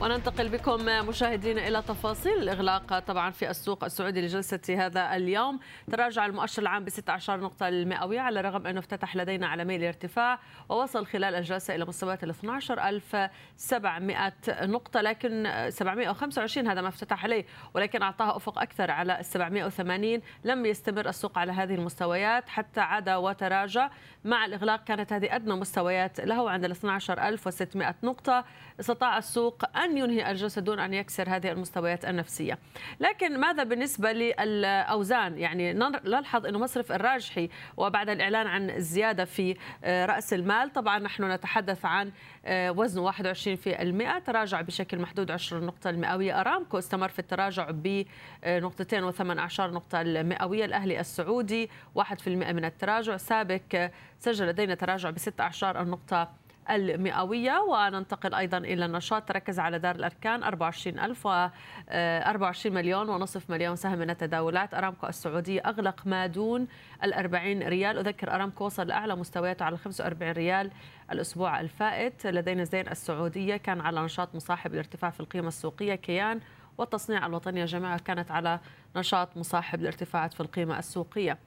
وننتقل بكم مشاهدينا إلى تفاصيل الإغلاق طبعا في السوق السعودي لجلسة هذا اليوم. تراجع المؤشر العام ب 16 نقطة المئوية على الرغم أنه افتتح لدينا على ميل ارتفاع ووصل خلال الجلسة إلى مستويات ال 12700 نقطة لكن 725 هذا ما افتتح عليه ولكن اعطاها أفق أكثر على ال 780 لم يستمر السوق على هذه المستويات حتى عاد وتراجع. مع الإغلاق كانت هذه أدنى مستويات له عند ال 12600 نقطة. استطاع السوق أن أن ينهي الجلسة دون أن يكسر هذه المستويات النفسية. لكن ماذا بالنسبة للأوزان؟ يعني نلحظ أنه مصرف الراجحي وبعد الإعلان عن الزيادة في آه، رأس المال. طبعا نحن نتحدث عن آه، وزنه 21% تراجع بشكل محدود 10 نقطة المئوية. أرامكو استمر في التراجع بنقطتين وثمان أعشار نقطة المئوية. الأهلي السعودي 1% من التراجع. سابق سجل لدينا تراجع بست أعشار النقطة المئوية وننتقل أيضا إلى النشاط. تركز على دار الأركان 24000 و 24 مليون ونصف مليون سهم من التداولات. أرامكو السعودية أغلق ما دون ال 40 ريال. أذكر أرامكو وصل لأعلى مستوياته على 45 ريال الأسبوع الفائت. لدينا زين السعودية كان على نشاط مصاحب الارتفاع في القيمة السوقية كيان والتصنيع الوطني جماعة كانت على نشاط مصاحب الارتفاعات في القيمة السوقية.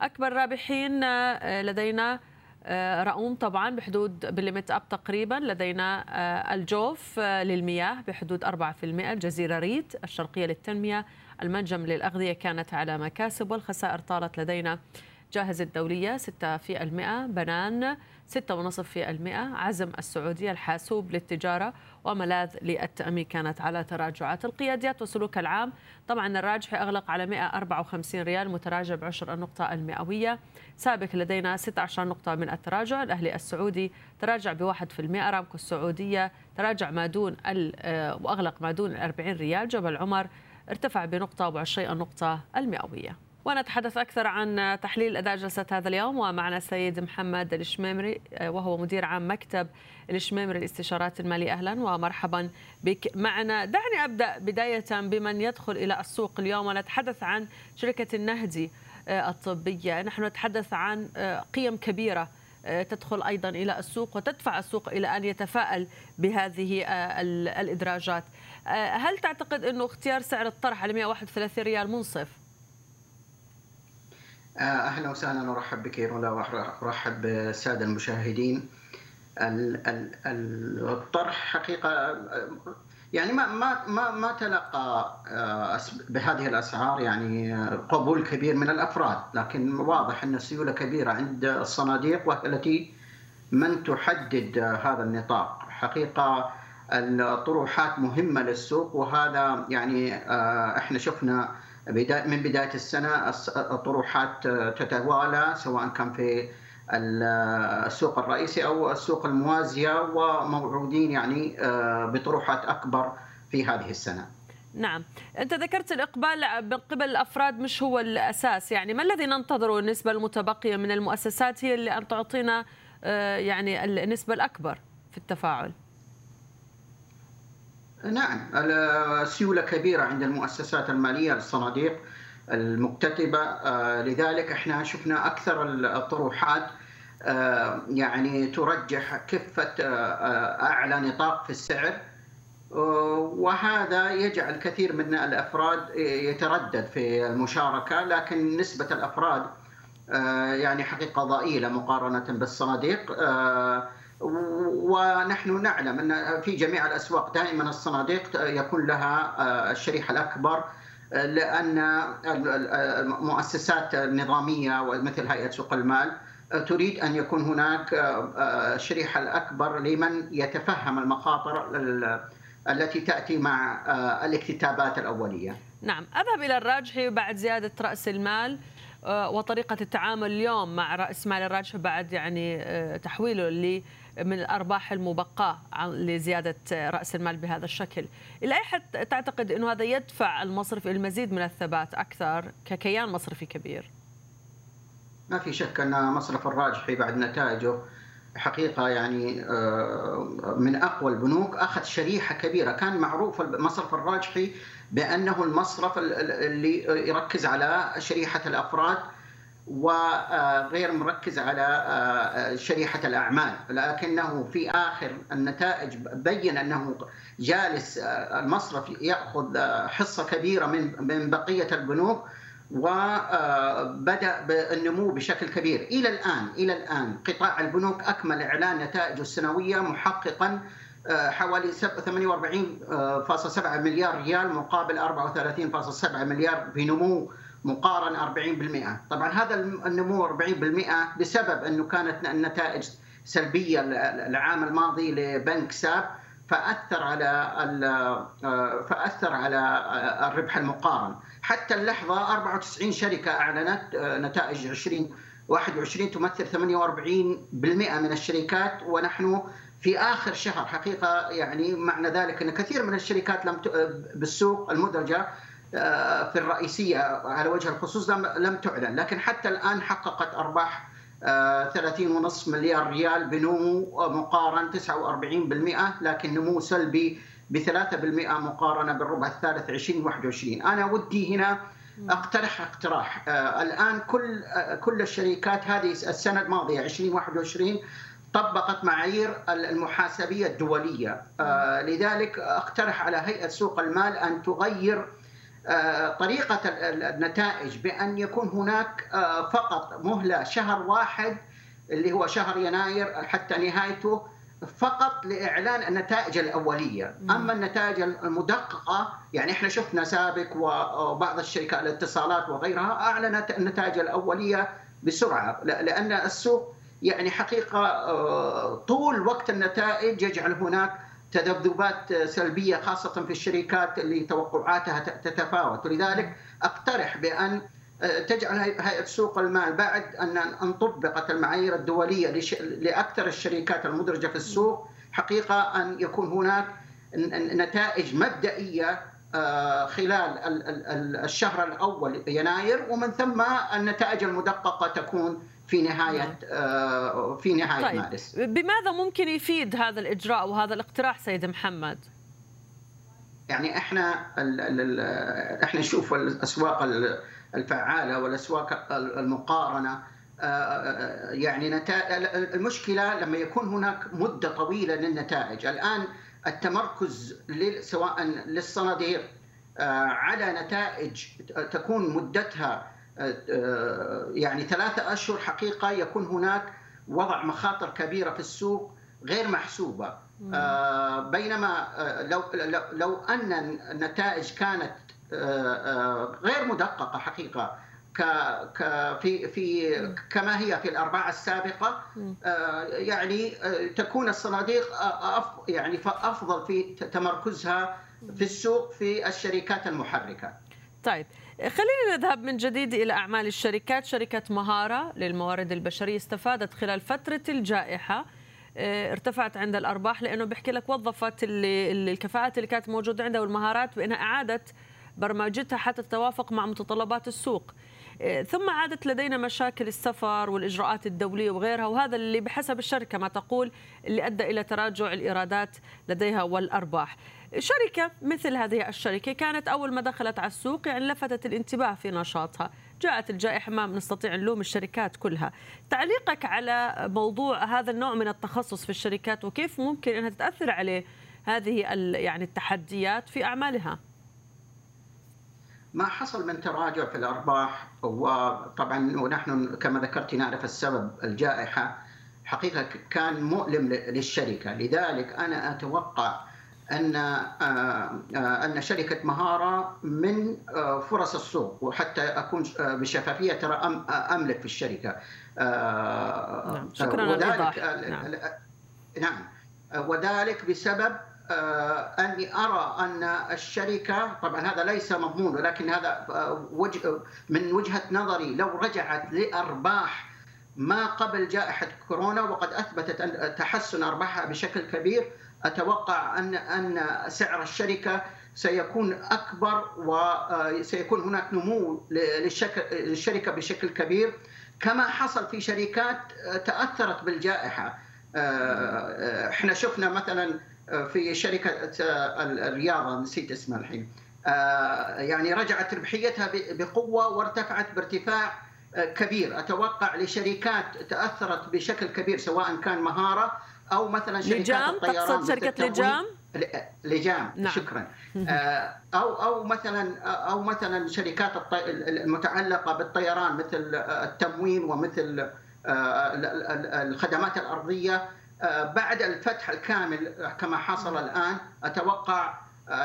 أكبر رابحين آه، لدينا آه، رؤوم طبعا بحدود بالليمت أب تقريبا. لدينا آه، الجوف آه، للمياه بحدود 4% الجزيرة ريت الشرقية للتنمية المنجم للأغذية كانت على مكاسب والخسائر طالت لدينا جاهز الدولية 6% بنان 6.5% عزم السعودية الحاسوب للتجارة وملاذ للتأمين كانت على تراجعات القياديات وسلوك العام. طبعا الراجحي أغلق على 154 ريال متراجع بعشر النقطة المئوية. سابق لدينا 16 نقطة من التراجع. الأهلي السعودي تراجع بواحد في المئة أرامكو السعودية تراجع ما دون آه، وأغلق ما دون 40 ريال. جبل عمر ارتفع بنقطة وعشرين النقطة المئوية. ونتحدث أكثر عن تحليل أداء جلسة هذا اليوم ومعنا السيد محمد الشميمري وهو مدير عام مكتب الشميمري الاستشارات المالية. أهلا ومرحبا بك معنا. دعني أبدأ بداية بمن يدخل إلى السوق اليوم ونتحدث عن شركة النهدي الطبية. نحن نتحدث عن قيم كبيرة تدخل أيضا إلى السوق وتدفع السوق إلى أن يتفائل بهذه الإدراجات. هل تعتقد أنه اختيار سعر الطرح على 131 ريال منصف آه، أهلا وسهلا أرحب بك رولا وأرحب بالسادة المشاهدين. الطرح حقيقة يعني ما ما ما ما تلقى آه، بهذه الأسعار يعني قبول كبير من الأفراد لكن واضح أن السيولة كبيرة عند الصناديق وهي التي من تحدد هذا النطاق. حقيقة الطروحات مهمة للسوق وهذا يعني آه، إحنا شفنا من بداية السنة الطروحات تتوالى سواء كان في السوق الرئيسي أو السوق الموازية وموعودين يعني آه، بطروحات أكبر في هذه السنة. نعم. أنت ذكرت الإقبال من قبل الأفراد مش هو الأساس. يعني ما الذي ننتظره النسبة المتبقية من المؤسسات هي اللي أن تعطينا آه، يعني النسبة الأكبر في التفاعل؟ نعم السيولة كبيرة عند المؤسسات المالية الصناديق المكتتبة آه، لذلك إحنا شفنا أكثر الطروحات آه، يعني ترجح كفة آه، أعلى نطاق في السعر وهذا يجعل كثير من الأفراد يتردد في المشاركة لكن نسبة الأفراد يعني حقيقة ضئيلة مقارنة بالصناديق ونحن نعلم أن في جميع الأسواق دائما الصناديق يكون لها آه، الشريحة الأكبر آه، لأن المؤسسات النظامية مثل هيئة سوق المال آه، تريد أن يكون هناك الشريحة الأكبر لمن يتفهم المخاطر التي تأتي مع الاكتتابات الأولية. نعم، أذهب إلى الراجحي بعد زيادة رأس المال وطريقة التعامل اليوم مع رأس مال الراجحي بعد يعني تحويله من الأرباح المبقاة لزيادة رأس المال بهذا الشكل. إلى أي حد تعتقد أنه هذا يدفع المصرف المزيد من الثبات أكثر ككيان مصرفي كبير؟ ما في شك أن مصرف الراجحي بعد نتائجه حقيقة يعني آه، من أقوى البنوك. أخذ شريحة كبيرة. كان معروف المصرف الراجحي بأنه المصرف اللي يركز على شريحة الأفراد وغير مركز على شريحة الأعمال. لكنه في آخر النتائج بين أنه جالس المصرف يأخذ حصة كبيرة من بقية البنوك وبدا بالنمو بشكل كبير. إلى الآن إلى الآن قطاع البنوك أكمل إعلان نتائجه السنوية محققا حوالي 48.7 مليار ريال مقابل 34.7 مليار بنمو مقارن 40% طبعا هذا النمو 40% بسبب أنه كانت النتائج سلبية العام الماضي لبنك ساب فأثر على فأثر على الربح المقارن. حتى اللحظة 94 شركة أعلنت نتائج 20 21 تمثل 48% من الشركات ونحن في آخر شهر حقيقة يعني معنى ذلك أن كثير من الشركات لم بالسوق المدرجة في الرئيسية على وجه الخصوص لم تعلن. لكن حتى الآن حققت أرباح 30.5 مليار ريال بنمو مقارن 49% لكن نمو سلبي ب 3% مقارنة بالربع الثالث 2021 أنا ودي هنا أقترح اقتراح. الآن كل كل الشركات هذه السنة الماضية 2021 طبقت معايير المحاسبية الدولية. لذلك أقترح على هيئة سوق المال أن تغير طريقة النتائج بأن يكون هناك فقط مهلة شهر واحد اللي هو شهر يناير حتى نهايته فقط لإعلان النتائج الأولية. أما النتائج المدققة يعني إحنا شفنا سابق وبعض الشركات الاتصالات وغيرها أعلنت النتائج الأولية بسرعة لأن السوق يعني حقيقة طول وقت النتائج يجعل هناك تذبذبات سلبية خاصة في الشركات اللي توقعاتها تتفاوت. ولذلك أقترح بأن تجعل هيئة سوق المال بعد أن أن طبقت المعايير الدولية لأكثر الشركات المدرجة في السوق حقيقة أن يكون هناك نتائج مبدئية خلال الشهر الأول يناير ومن ثم النتائج المدققة تكون في نهاية في نهاية طيب. مارس. بماذا ممكن يفيد هذا الإجراء وهذا الاقتراح سيد محمد؟ يعني إحنا ال ال إحنا نشوف الأسواق الفعالة والأسواق المقارنة يعني المشكلة لما يكون هناك مدة طويلة للنتائج، الآن التمركز سواء للصناديق على نتائج تكون مدتها يعني ثلاثة أشهر حقيقة يكون هناك وضع مخاطر كبيرة في السوق غير محسوبة. بينما لو لو أن النتائج كانت غير مدققة حقيقة ك في في كما هي في الارباع السابقة يعني تكون الصناديق يعني افضل في تمركزها في السوق في الشركات المحركة. طيب خلينا نذهب من جديد إلى أعمال الشركات. شركة مهارة للموارد البشرية استفادت خلال فترة الجائحة. ارتفعت عند الأرباح لأنه بيحكي لك وظفت الكفاءات اللي كانت موجودة عندها والمهارات بأنها أعادت برمجتها حتى تتوافق مع متطلبات السوق. ثم عادت لدينا مشاكل السفر والإجراءات الدولية وغيرها وهذا اللي بحسب الشركة ما تقول اللي أدى إلى تراجع الإيرادات لديها والأرباح. شركة مثل هذه الشركة كانت أول ما دخلت على السوق يعني لفتت الانتباه في نشاطها. جاءت الجائحة ما نستطيع نلوم الشركات كلها. تعليقك على موضوع هذا النوع من التخصص في الشركات وكيف ممكن أنها تأثر عليه هذه يعني التحديات في أعمالها؟ ما حصل من تراجع في الأرباح وطبعا ونحن كما ذكرت نعرف السبب الجائحة. حقيقة كان مؤلم للشركة. لذلك أنا أتوقع أن أن شركة مهارة من فرص السوق وحتى أكون بشفافية ترى أملك في الشركة نعم. شكرا وذلك نعم. نعم وذلك بسبب أني أرى أن الشركة طبعا هذا ليس مضمون ولكن هذا وجه من وجهة نظري لو رجعت لأرباح ما قبل جائحة كورونا وقد أثبتت تحسن أرباحها بشكل كبير أتوقع ان أن سعر الشركة سيكون أكبر وسيكون هناك نمو للشركة بشكل كبير. كما حصل في شركات تأثرت بالجائحة. إحنا شفنا مثلا في شركة الرياضة نسيت اسمها الحين. يعني رجعت ربحيتها بقوة وارتفعت بارتفاع كبير. أتوقع لشركات تأثرت بشكل كبير سواء كان مهارة أو مثلا شركات لجام؟ الطيران تقصد شركه لجام؟ لجام نعم. شكرا. أو أو مثلا أو مثلا شركات المتعلقة بالطيران مثل التموين ومثل الخدمات الأرضية. بعد الفتح الكامل كما حصل الآن أتوقع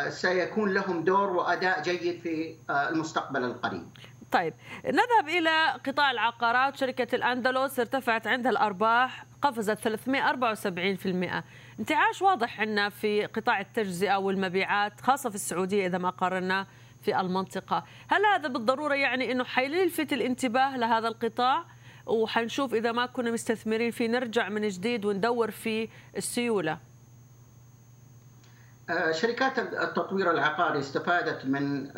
سيكون لهم دور وأداء جيد في المستقبل القريب. طيب نذهب إلى قطاع العقارات. شركة الأندلس ارتفعت عندها الأرباح قفزت 374% انتعاش واضح عندنا في قطاع التجزئة والمبيعات خاصة في السعودية إذا ما قارنا في المنطقة. هل هذا بالضرورة يعني إنه حيلفت الانتباه لهذا القطاع؟ وحنشوف إذا ما كنا مستثمرين فيه نرجع من جديد وندور في السيولة. شركات التطوير العقاري استفادت من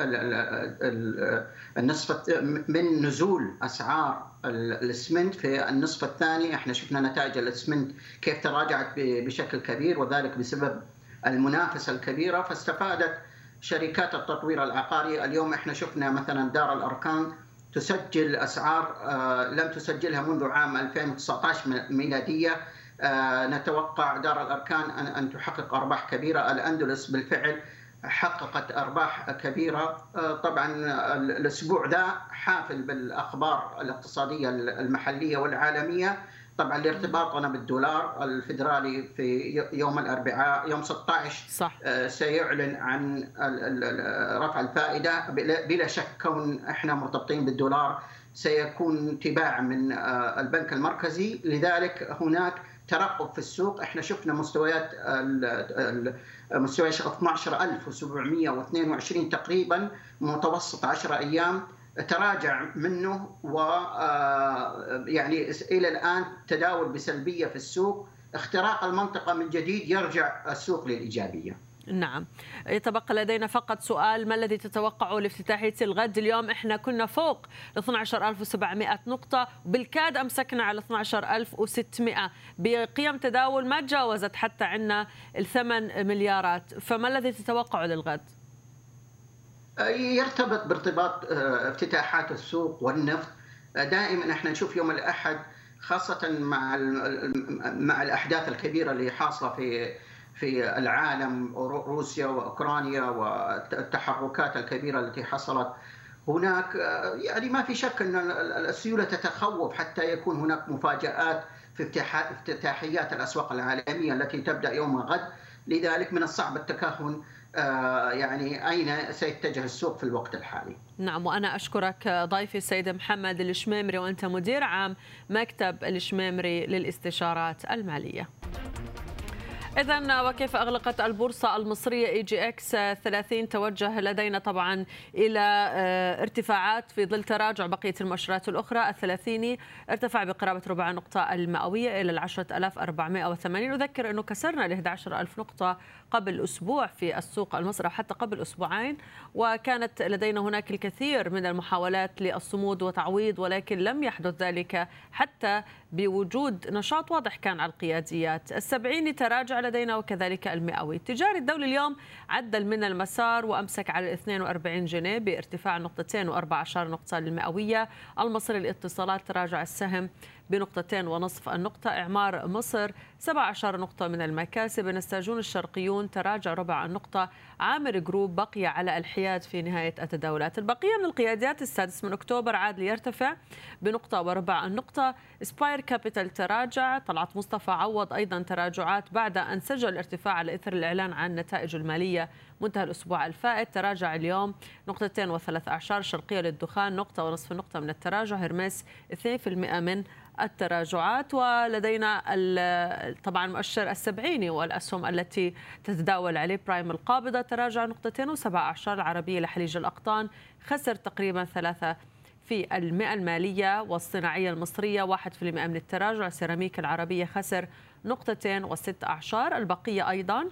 النصف من نزول أسعار الاسمنت في النصف الثاني. إحنا شفنا نتائج الاسمنت كيف تراجعت بشكل كبير وذلك بسبب المنافسة الكبيرة. فاستفادت شركات التطوير العقاري. اليوم إحنا شفنا مثلا دار الاركان تسجل أسعار لم تسجلها منذ عام 2019 ميلادية. نتوقع دار الأركان ان تحقق أرباح كبيرة. الأندلس بالفعل حققت أرباح كبيرة. طبعا الأسبوع ذا حافل بالأخبار الاقتصادية المحلية والعالمية. طبعا لارتباطنا بالدولار الفدرالي في يوم الأربعاء يوم 16 صح. سيعلن عن رفع الفائدة. بلا شك كون إحنا مرتبطين بالدولار سيكون تباع من البنك المركزي. لذلك هناك ترقب في السوق. إحنا شفنا مستويات مستويات 12722 تقريبا متوسط 10 أيام. تراجع منه و يعني إلى الآن تداول بسلبية في السوق. اختراق المنطقة من جديد يرجع السوق للإيجابية. نعم. يتبقى لدينا فقط سؤال ما الذي تتوقعه لافتتاحية الغد؟ اليوم إحنا كنا فوق ال 12700 نقطة بالكاد أمسكنا على 12600 بقيم تداول ما تجاوزت حتى عندنا الثمن مليارات. فما الذي تتوقعه للغد؟ يرتبط بارتباط افتتاحات السوق والنفط. دائما إحنا نشوف يوم الأحد خاصة مع مع الأحداث الكبيرة اللي حاصلة في في العالم روسيا وأوكرانيا والتحركات الكبيرة التي حصلت هناك يعني ما في شك أن السيولة تتخوف حتى يكون هناك مفاجآت في افتتاحيات الأسواق العالمية التي تبدأ يوم غد لذلك من الصعب التكهن يعني أين سيتجه السوق في الوقت الحالي. نعم وأنا أشكرك ضيفي السيد محمد الشميمري وأنت مدير عام مكتب الشميمري للاستشارات المالية. إذا وكيف أغلقت البورصة المصرية EGX 30؟ توجه لدينا طبعا إلى ارتفاعات في ظل تراجع بقية المؤشرات الأخرى. الثلاثيني ارتفع بقرابة ربع نقطة المئوية إلى 10480 أذكر أنه كسرنا ال 11000 نقطة قبل أسبوع في السوق المصري حتى قبل أسبوعين. وكانت لدينا هناك الكثير من المحاولات للصمود وتعويض ولكن لم يحدث ذلك حتى بوجود نشاط واضح كان على القياديات. السبعيني تراجع لدينا وكذلك المئوي. التجاري الدولي اليوم عدل من المسار وأمسك على 42 جنيه بارتفاع نقطتين و14 نقطة للمئوية. المصري الاتصالات تراجع السهم بنقطتين ونصف النقطة. إعمار مصر 17 نقطة من المكاسب. النساجون الشرقيون تراجع ربع النقطة. عامر جروب بقي على الحياد في نهاية التداولات. البقية من القيادات السادس من أكتوبر عاد ليرتفع بنقطة وربع النقطة. أسباير كابيتال تراجع. طلعت مصطفى عوض أيضا تراجعات بعد أن سجل ارتفاع على إثر الإعلان عن نتائج المالية منتهى الأسبوع الفائت. تراجع اليوم نقطتين وثلاث أعشار شرقية للدخان. نقطة ونصف نقطة من التراجع. هرمس 2% من التراجعات ولدينا طبعا مؤشر السبعيني والأسهم التي تتداول عليه برايم القابضة. تراجع نقطتين وسبع أعشار العربية لحليج الأقطان خسر تقريبا ثلاثة في المئة المالية والصناعية المصرية واحد في المئة من التراجع. سيراميك العربية خسر نقطتين وست أعشار. البقية أيضا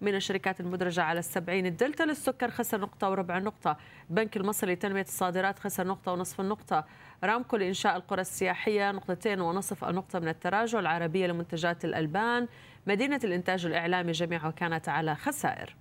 من الشركات المدرجة على السبعين. الدلتا للسكر خسر نقطة وربع نقطة. بنك المصري لتنمية الصادرات خسر نقطة ونصف النقطة. رامكو لإنشاء القرى السياحية نقطتين ونصف النقطة من التراجع العربية لمنتجات الألبان. مدينة الإنتاج الإعلامي جميعها كانت على خسائر.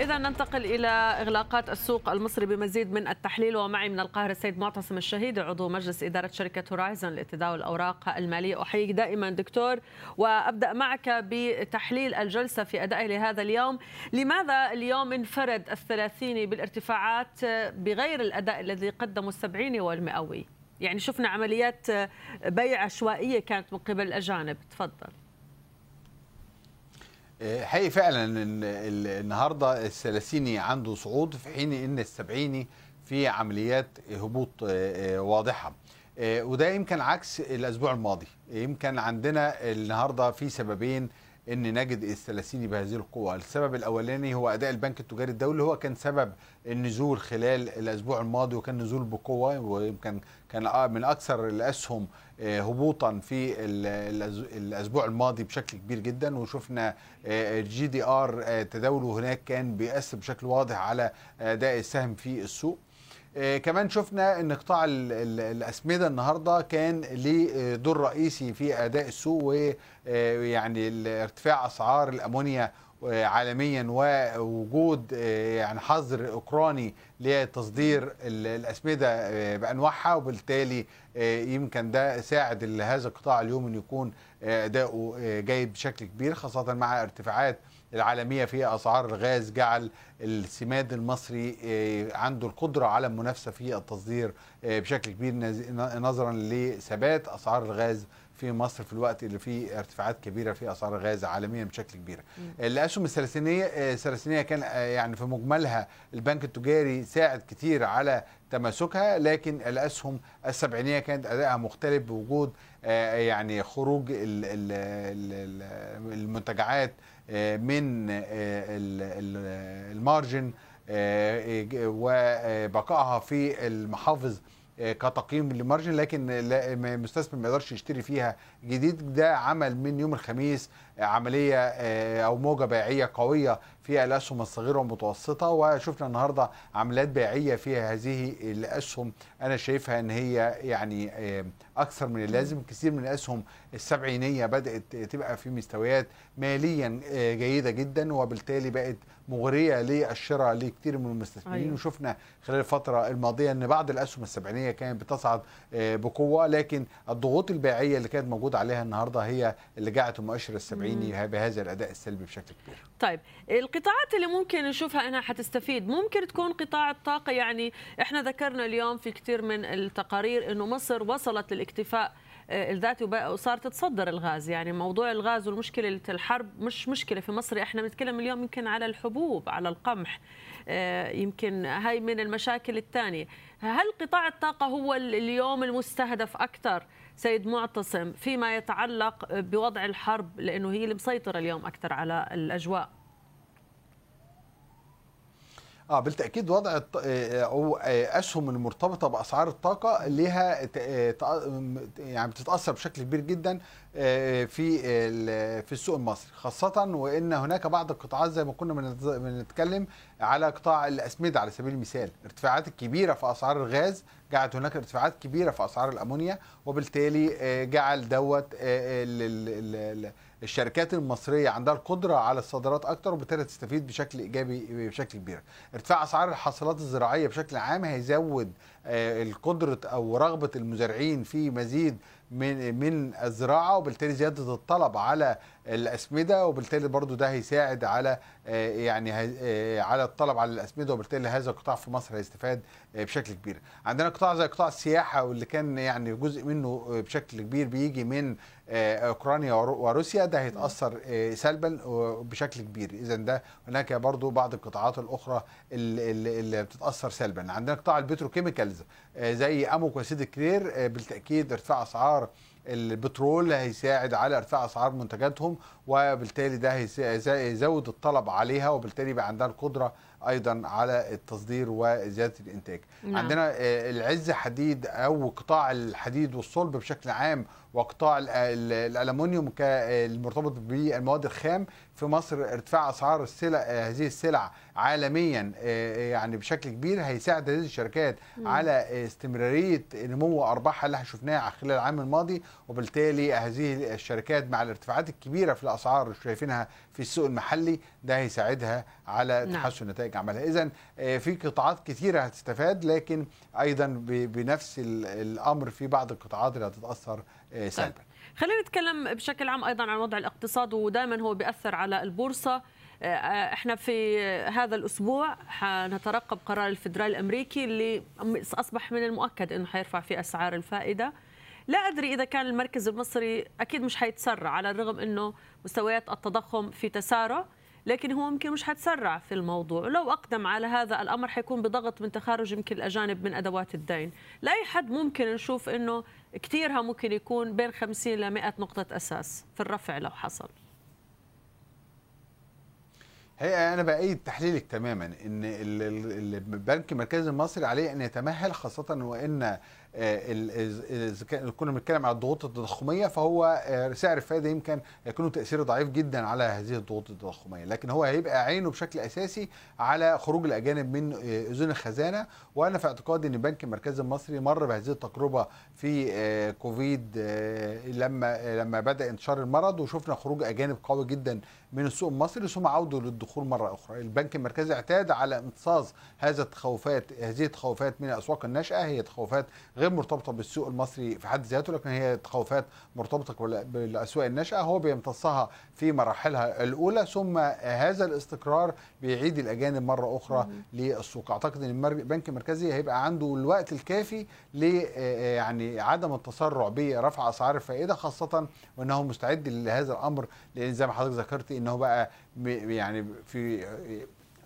إذا ننتقل إلى إغلاقات السوق المصري بمزيد من التحليل. ومعي من القاهرة السيد معتصم الشهيد عضو مجلس إدارة شركة هورايزن لتداول الأوراق المالية. أحييك دائما دكتور وأبدأ معك بتحليل الجلسة في أدائه لهذا اليوم. لماذا اليوم انفرد الثلاثيني بالارتفاعات بغير الأداء الذي قدمه السبعيني والمئوي؟ يعني شفنا عمليات بيع عشوائية كانت من قبل الأجانب. تفضل. حقيقي فعلا إن النهارده الثلاثيني عنده صعود في حين إن السبعيني في عمليات هبوط واضحة. وده يمكن عكس الأسبوع الماضي. يمكن عندنا النهارده في سببين إن نجد الثلاثيني بهذه القوة. السبب الأولاني هو أداء البنك التجاري الدولي هو كان سبب النزول خلال الأسبوع الماضي وكان نزول بقوة ويمكن كان من أكثر الأسهم هبوطا في الأسبوع الماضي بشكل كبير جدا. وشفنا ال GDR تداوله هناك كان بيأثر بشكل واضح على أداء السهم في السوق. كمان شفنا إن قطاع الأسمدة النهارده كان ليه دور رئيسي في أداء السوق ويعني ارتفاع أسعار الأمونيا عالميا ووجود يعني حظر أوكراني لتصدير الأسمدة بأنواعها وبالتالي يمكن ده ساعد هذا القطاع اليوم إن يكون أداؤه جيد بشكل كبير خاصة مع ارتفاعات العالمية في أسعار الغاز جعل السماد المصري عنده القدرة على المنافسة في التصدير بشكل كبير نظرا لثبات أسعار الغاز في مصر في الوقت اللي فيه ارتفاعات كبيرة في أسعار الغاز عالميا بشكل كبير. الاسهم الثلاثينيه الثلاثينيه كان يعني في مجملها البنك التجاري ساعد كتير على تماسكها لكن الأسهم السبعينية كانت ادائها مختلف بوجود يعني خروج المنتجعات من المارجن وبقائها في المحافظ كتقييم للمارجن لكن المستثمر ما يقدرش يشتري فيها جديد. ده عمل من يوم الخميس عملية أو موجة بيعية قوية في الأسهم الصغيرة والمتوسطة. وشفنا النهارده عمليات بيعية في هذه الأسهم. أنا شايفها إن هي يعني أكثر من اللازم. كثير من الأسهم السبعينية بدأت تبقى في مستويات ماليا جيدة جدا وبالتالي بقت مغرية للشراء لكثير من المستثمرين. أيوة. وشفنا خلال الفترة الماضية إن بعض الأسهم السبعينية كانت بتصعد بقوة لكن الضغوط البيعية اللي كانت موجودة عليها النهارده هي اللي جعلت المؤشر السبعيني بهذا الأداء السلبي بشكل كبير. طيب القطاعات اللي ممكن نشوفها أنها حتستفيد ممكن تكون قطاع الطاقة. يعني إحنا ذكرنا اليوم في كثير من التقارير إنه مصر وصلت للاكتفاء الذاتي وصارت تصدر الغاز. يعني موضوع الغاز والمشكلة الحرب مش مشكلة في مصر إحنا بنتكلم اليوم يمكن على الحبوب على القمح يمكن هاي من المشاكل الثانية. هل قطاع الطاقة هو اليوم المستهدف أكثر؟ سيد معتصم فيما يتعلق بوضع الحرب لأنه هي اللي مسيطرة اليوم أكثر على الأجواء. آه بالتأكيد وضع أو أسهم المرتبطة بأسعار الطاقة لها يعني بتتأثر بشكل كبير جدا في في السوق المصري. خاصة وإن هناك بعض القطاعات زي ما كنا بنتكلم على قطاع الأسمدة على سبيل المثال. الارتفاعات الكبيره في أسعار الغاز جعلت هناك ارتفاعات كبيرة في أسعار الأمونيا وبالتالي جعل دوت الشركات المصرية عندها القدرة على الصادرات أكتر وبالتالي تستفيد بشكل إيجابي بشكل كبير. ارتفاع أسعار الحاصلات الزراعية بشكل عام هيزود القدرة أو رغبة المزارعين في مزيد من من الزراعة وبالتالي زيادة الطلب على الأسمدة وبالتالي برضو ده هيساعد على يعني على الطلب على الأسمدة وبالتالي هذا القطاع في مصر هيستفاد بشكل كبير. عندنا قطاع زي قطاع السياحة واللي كان يعني جزء منه بشكل كبير بيجي من أوكرانيا وروسيا ده هيتأثر سلبا بشكل كبير اذا ده هناك برضو بعض القطاعات الأخرى اللي بتتأثر سلبا عندنا قطاع البتروكيميكالز زي أموك وسيد كرير بالتأكيد ارتفاع أسعار البترول هيساعد على ارتفاع اسعار منتجاتهم وبالتالي ده هيزود الطلب عليها وبالتالي يبقى عندها القدرة أيضا على التصدير وزيادة الإنتاج نعم. عندنا آه، العز حديد أو قطاع الحديد والصلب بشكل عام وقطاع ال- ال- الالومنيوم كالمرتبط بالمواد الخام في مصر ارتفاع أسعار السلع آه، هذه السلع عالميا آه، يعني بشكل كبير. هيساعد هذه الشركات على استمرارية نمو ارباحها اللي إحنا شفناها خلال العام الماضي. وبالتالي هذه الشركات مع الارتفاعات الكبيرة في الأسعار اللي شايفينها في السوق المحلي ده هيساعدها على نعم. تحسن نتائج عملها. اذا في قطاعات كثيرة هتستفاد لكن أيضا بنفس ال- الأمر في بعض القطاعات اللي هتتأثر سلبا خلينا نتكلم بشكل عام أيضا عن وضع الاقتصاد ودائما هو بيأثر على البورصة. آه، إحنا في هذا الأسبوع حنترقب قرار الفدرالي الأمريكي اللي أصبح من المؤكد إنه حيرفع فيه أسعار الفائدة. لا أدري إذا كان المركز المصري أكيد مش حيتسرع على الرغم إنه مستويات التضخم في تسارع لكن هو يمكن مش حتسرع في الموضوع. لو أقدم على هذا الأمر حيكون بضغط من تخارج يمكن الأجانب من أدوات الدين. لأي حد ممكن نشوف أنه كثيرها ممكن يكون بين 50 ل 100 نقطة أساس في الرفع لو حصل. هي أنا بأيد تحليلك تماما إن ال- ال- البنك المركزي المصري عليه إن يتمهل خاصة وإن اذا كان- كنا بنتكلم على الضغوط التضخمية فهو آه، سعر الفائدة يمكن يكون له تاثير ضعيف جدا على هذه الضغوط التضخمية. لكن هو هيبقى عينه بشكل أساسي على خروج الأجانب من آه، أذون الخزانة. وأنا في اعتقادي إن البنك المركزي المصري مر بهذه التجربة في آه، كوفيد آه، لما آه، لما بدأ انتشار المرض وشفنا خروج أجانب قوي جدا من السوق المصري ثم عودوا للدخول مرة أخرى. البنك المركزي اعتاد على امتصاص هذا التخوفات هذه التخوفات من الأسواق الناشئة. هي تخوفات غير مرتبطة بالسوق المصري في حد ذاته لكن هي تخوفات مرتبطة بال- بالأسواق الناشئة. هو بيمتصها في مراحلها الأولى ثم هذا الاستقرار بيعيد الأجانب مرة أخرى للسوق. أعتقد إن المر- البنك المركزي هيبقى عنده الوقت الكافي ل يعني عدم التسرع برفع أسعار الفائدة خاصة وإنه مستعد لهذا الأمر. لأن زي ما حضرتك ذكرتي انه بقى يعني في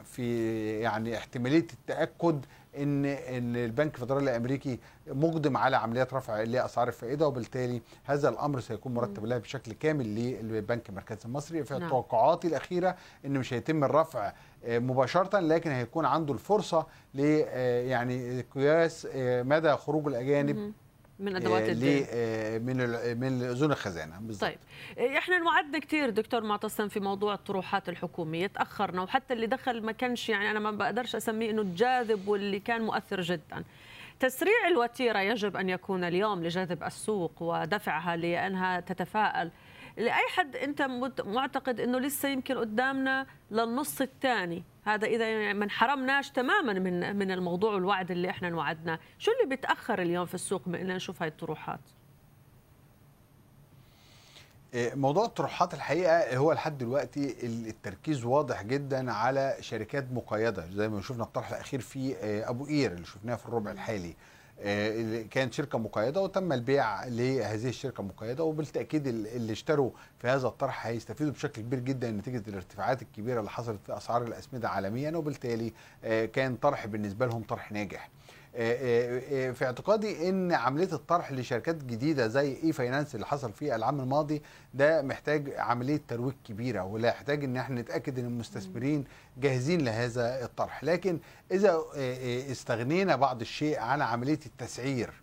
في يعني احتمالية التأكد إن إن البنك الفدرالي الأمريكي مقدم على عمليات رفع لأسعار الفائدة وبالتالي هذا الأمر سيكون مرتب لها بشكل كامل للبنك المركزي المصري في نعم. توقعاتي الأخيرة إن مش هيتم الرفع مباشرة لكن هيكون عنده الفرصة ل يعني قياس آه، مدى خروج الأجانب. من آه، الدين ل- آه، من ال- من اذون الخزانة بالظبط طيب إحنا انوعدنا كثير دكتور معتصم في موضوع الطروحات الحكومية تأخرنا وحتى اللي دخل ما كانش يعني أنا ما بقدرش أسميه إنه جاذب واللي كان مؤثر جدا. تسريع الوتيرة يجب أن يكون اليوم لجذب السوق ودفعها لأنها تتفائل لأي حد أنت معتقد إنه لسه يمكن قدامنا للنص الثاني. هذا إذا يعني ما انحرمناش تماما من من الموضوع والوعد اللي إحنا انوعدناه شو اللي بيتأخر اليوم في السوق من ان نشوف هاي الطروحات؟ آه، موضوع الطروحات الحقيقة هو لحد دلوقتي التركيز واضح جدا على شركات مقيدة. زي ما شفنا الطرح الأخير في آه، أبو قير اللي شفناه في الربع الحالي. كانت شركة مقيدة وتم البيع لهذه الشركة المقيده وبالتأكيد ال- اللي اشتروا في هذا الطرح هيستفيدوا بشكل كبير جدا نتيجة الارتفاعات الكبيرة اللي حصلت في أسعار الأسمدة عالميا وبالتالي آه، كان طرح بالنسبة لهم طرح ناجح. آه، آه، آه، في اعتقادي إن عملية الطرح لشركات جديدة زي e-finance اللي حصل في العام الماضي ده محتاج عملية ترويج كبيرة ولا يحتاج إن إحنا نتأكد إن المستثمرين جاهزين لهذا الطرح. لكن إذا آه، آه، استغنينا بعض الشيء عن عملية التسعير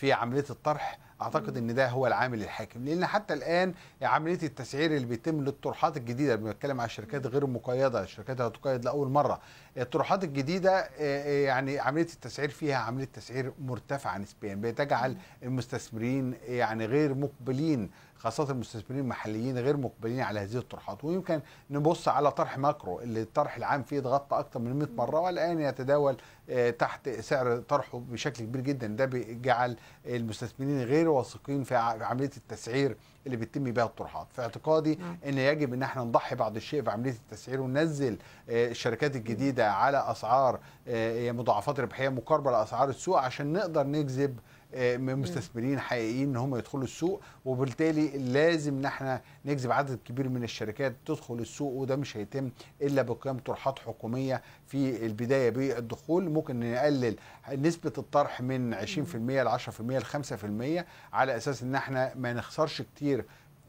في عملية الطرح أعتقد إن ده هو العامل الحاكم. لأن حتى الآن عملية التسعير اللي بيتم للطروحات الجديدة بنتكلم على الشركات غير المقيده الشركات هتقيد لأول مرة الطروحات الجديدة آه، آه، يعني عملية التسعير فيها عملية تسعير مرتفعة نسبيا بتجعل المستثمرين يعني غير مقبلين خاصة المستثمرين المحليين غير مقبلين على هذه الطروحات. ويمكن نبص على طرح ماكرو اللي الطرح العام فيه اتغطى أكثر من 100 مرة والآن يتداول آه، تحت سعر طرحه بشكل كبير جدا. ده بيجعل المستثمرين غير واثقين في ع- عملية التسعير اللي بيتم بها الطروحات. في اعتقادي نعم. إن يجب إن إحنا نضحي بعض الشيء في عملية التسعير وننزل آه، الشركات الجديدة على أسعار آه، مضاعفات ربحية مقاربة لأسعار السوق عشان نقدر نجذب من مستثمرين حقيقيين إن هم يدخلوا السوق وبالتالي لازم ان إحنا نجذب عدد كبير من الشركات تدخل السوق وده مش هيتم إلا بقيام طروحات حكومية في البداية بالدخول. ممكن نقلل نسبة الطرح من 20% ل 10% ل 5% على أساس إن إحنا ما نخسرش كتير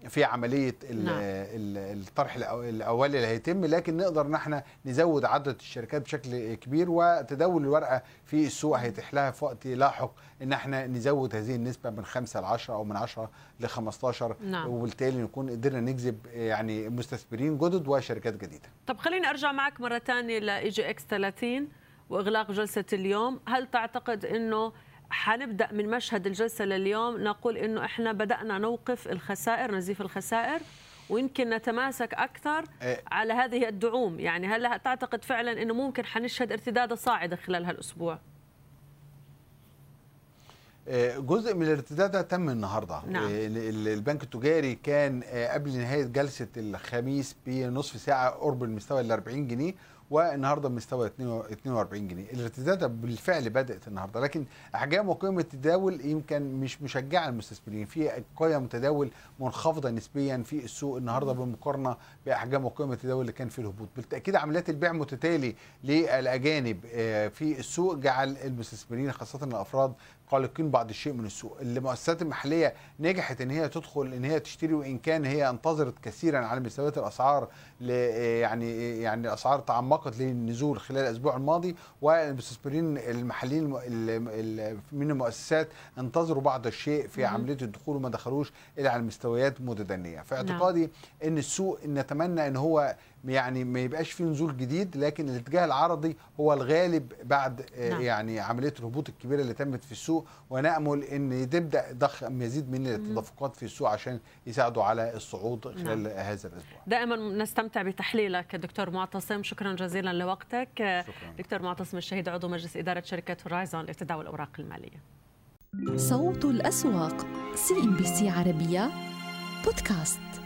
في عملية نعم. ال- الطرح الاولي اللي هيتم لكن نقدر إن إحنا نزود عدد الشركات بشكل كبير وتداول الورقة في السوق هيتيح لها في وقت لاحق إن إحنا نزود هذه النسبة من 5 ل 10 أو من 10 ل 15 نعم. وبالتالي نكون قدرنا نجذب يعني مستثمرين جدد وشركات جديدة طب خليني أرجع معك مرة ثانية ل EGX 30 وإغلاق جلسة اليوم هل تعتقد إنه حنبدأ من مشهد الجلسة لليوم. نقول إنه إحنا بدأنا نوقف الخسائر نزيف الخسائر ويمكن نتماسك أكثر إيه. على هذه الدعوم. يعني هل تعتقد فعلا إنه ممكن حنشهد ارتداد صاعدة خلال هالأسبوع؟ آه، جزء من الارتداد ده تم النهارده. نعم. ال- البنك التجاري كان آه، قبل نهاية جلسة الخميس بنصف ساعة قرب المستوى ال 40 جنيه. والنهارده مستوى 42 جنيه. الارتداد بالفعل بدأت النهارده لكن أحجام وقيم التداول يمكن مش مشجعة المستثمرين. في قيم تداول منخفضة نسبيا في السوق النهارده بالمقارنه بأحجام وقيم التداول اللي كان في الهبوط. بالتأكيد عمليات البيع متتالي للأجانب آه، في السوق جعل المستثمرين خاصة الأفراد قلقين بعض الشيء من السوق. المؤسسات المحلية نجحت إن هي تدخل إن هي تشتري وإن كان هي انتظرت كثيرا على مستويات الأسعار ل يعني يعني الاسعار تعمقت للنزول خلال الأسبوع الماضي والمستثمرين المحليين الم- ال- ال- من المؤسسات انتظروا بعض الشيء في. عملية الدخول وما دخلوش الا على مستويات متدنية. في اعتقادي إن السوق نتمنى إن هو يعني ما يبقاش فيه نزول جديد لكن الاتجاه العرضي هو الغالب بعد آه، نعم. يعني عملية الهبوط الكبيرة اللي تمت في السوق. ونأمل إن تبدأ ضخ مزيد من التدفقات في السوق عشان يساعدوا على الصعود خلال نعم. هذا الأسبوع. دائما نستمتع بتحليلك دكتور معتصم. شكرا جزيلا لوقتك. شكرا. دكتور معتصم الشهيد عضو مجلس إدارة شركة هورايزون لتداول الأوراق المالية. صوت الأسواق CNBC عربية بودكاست.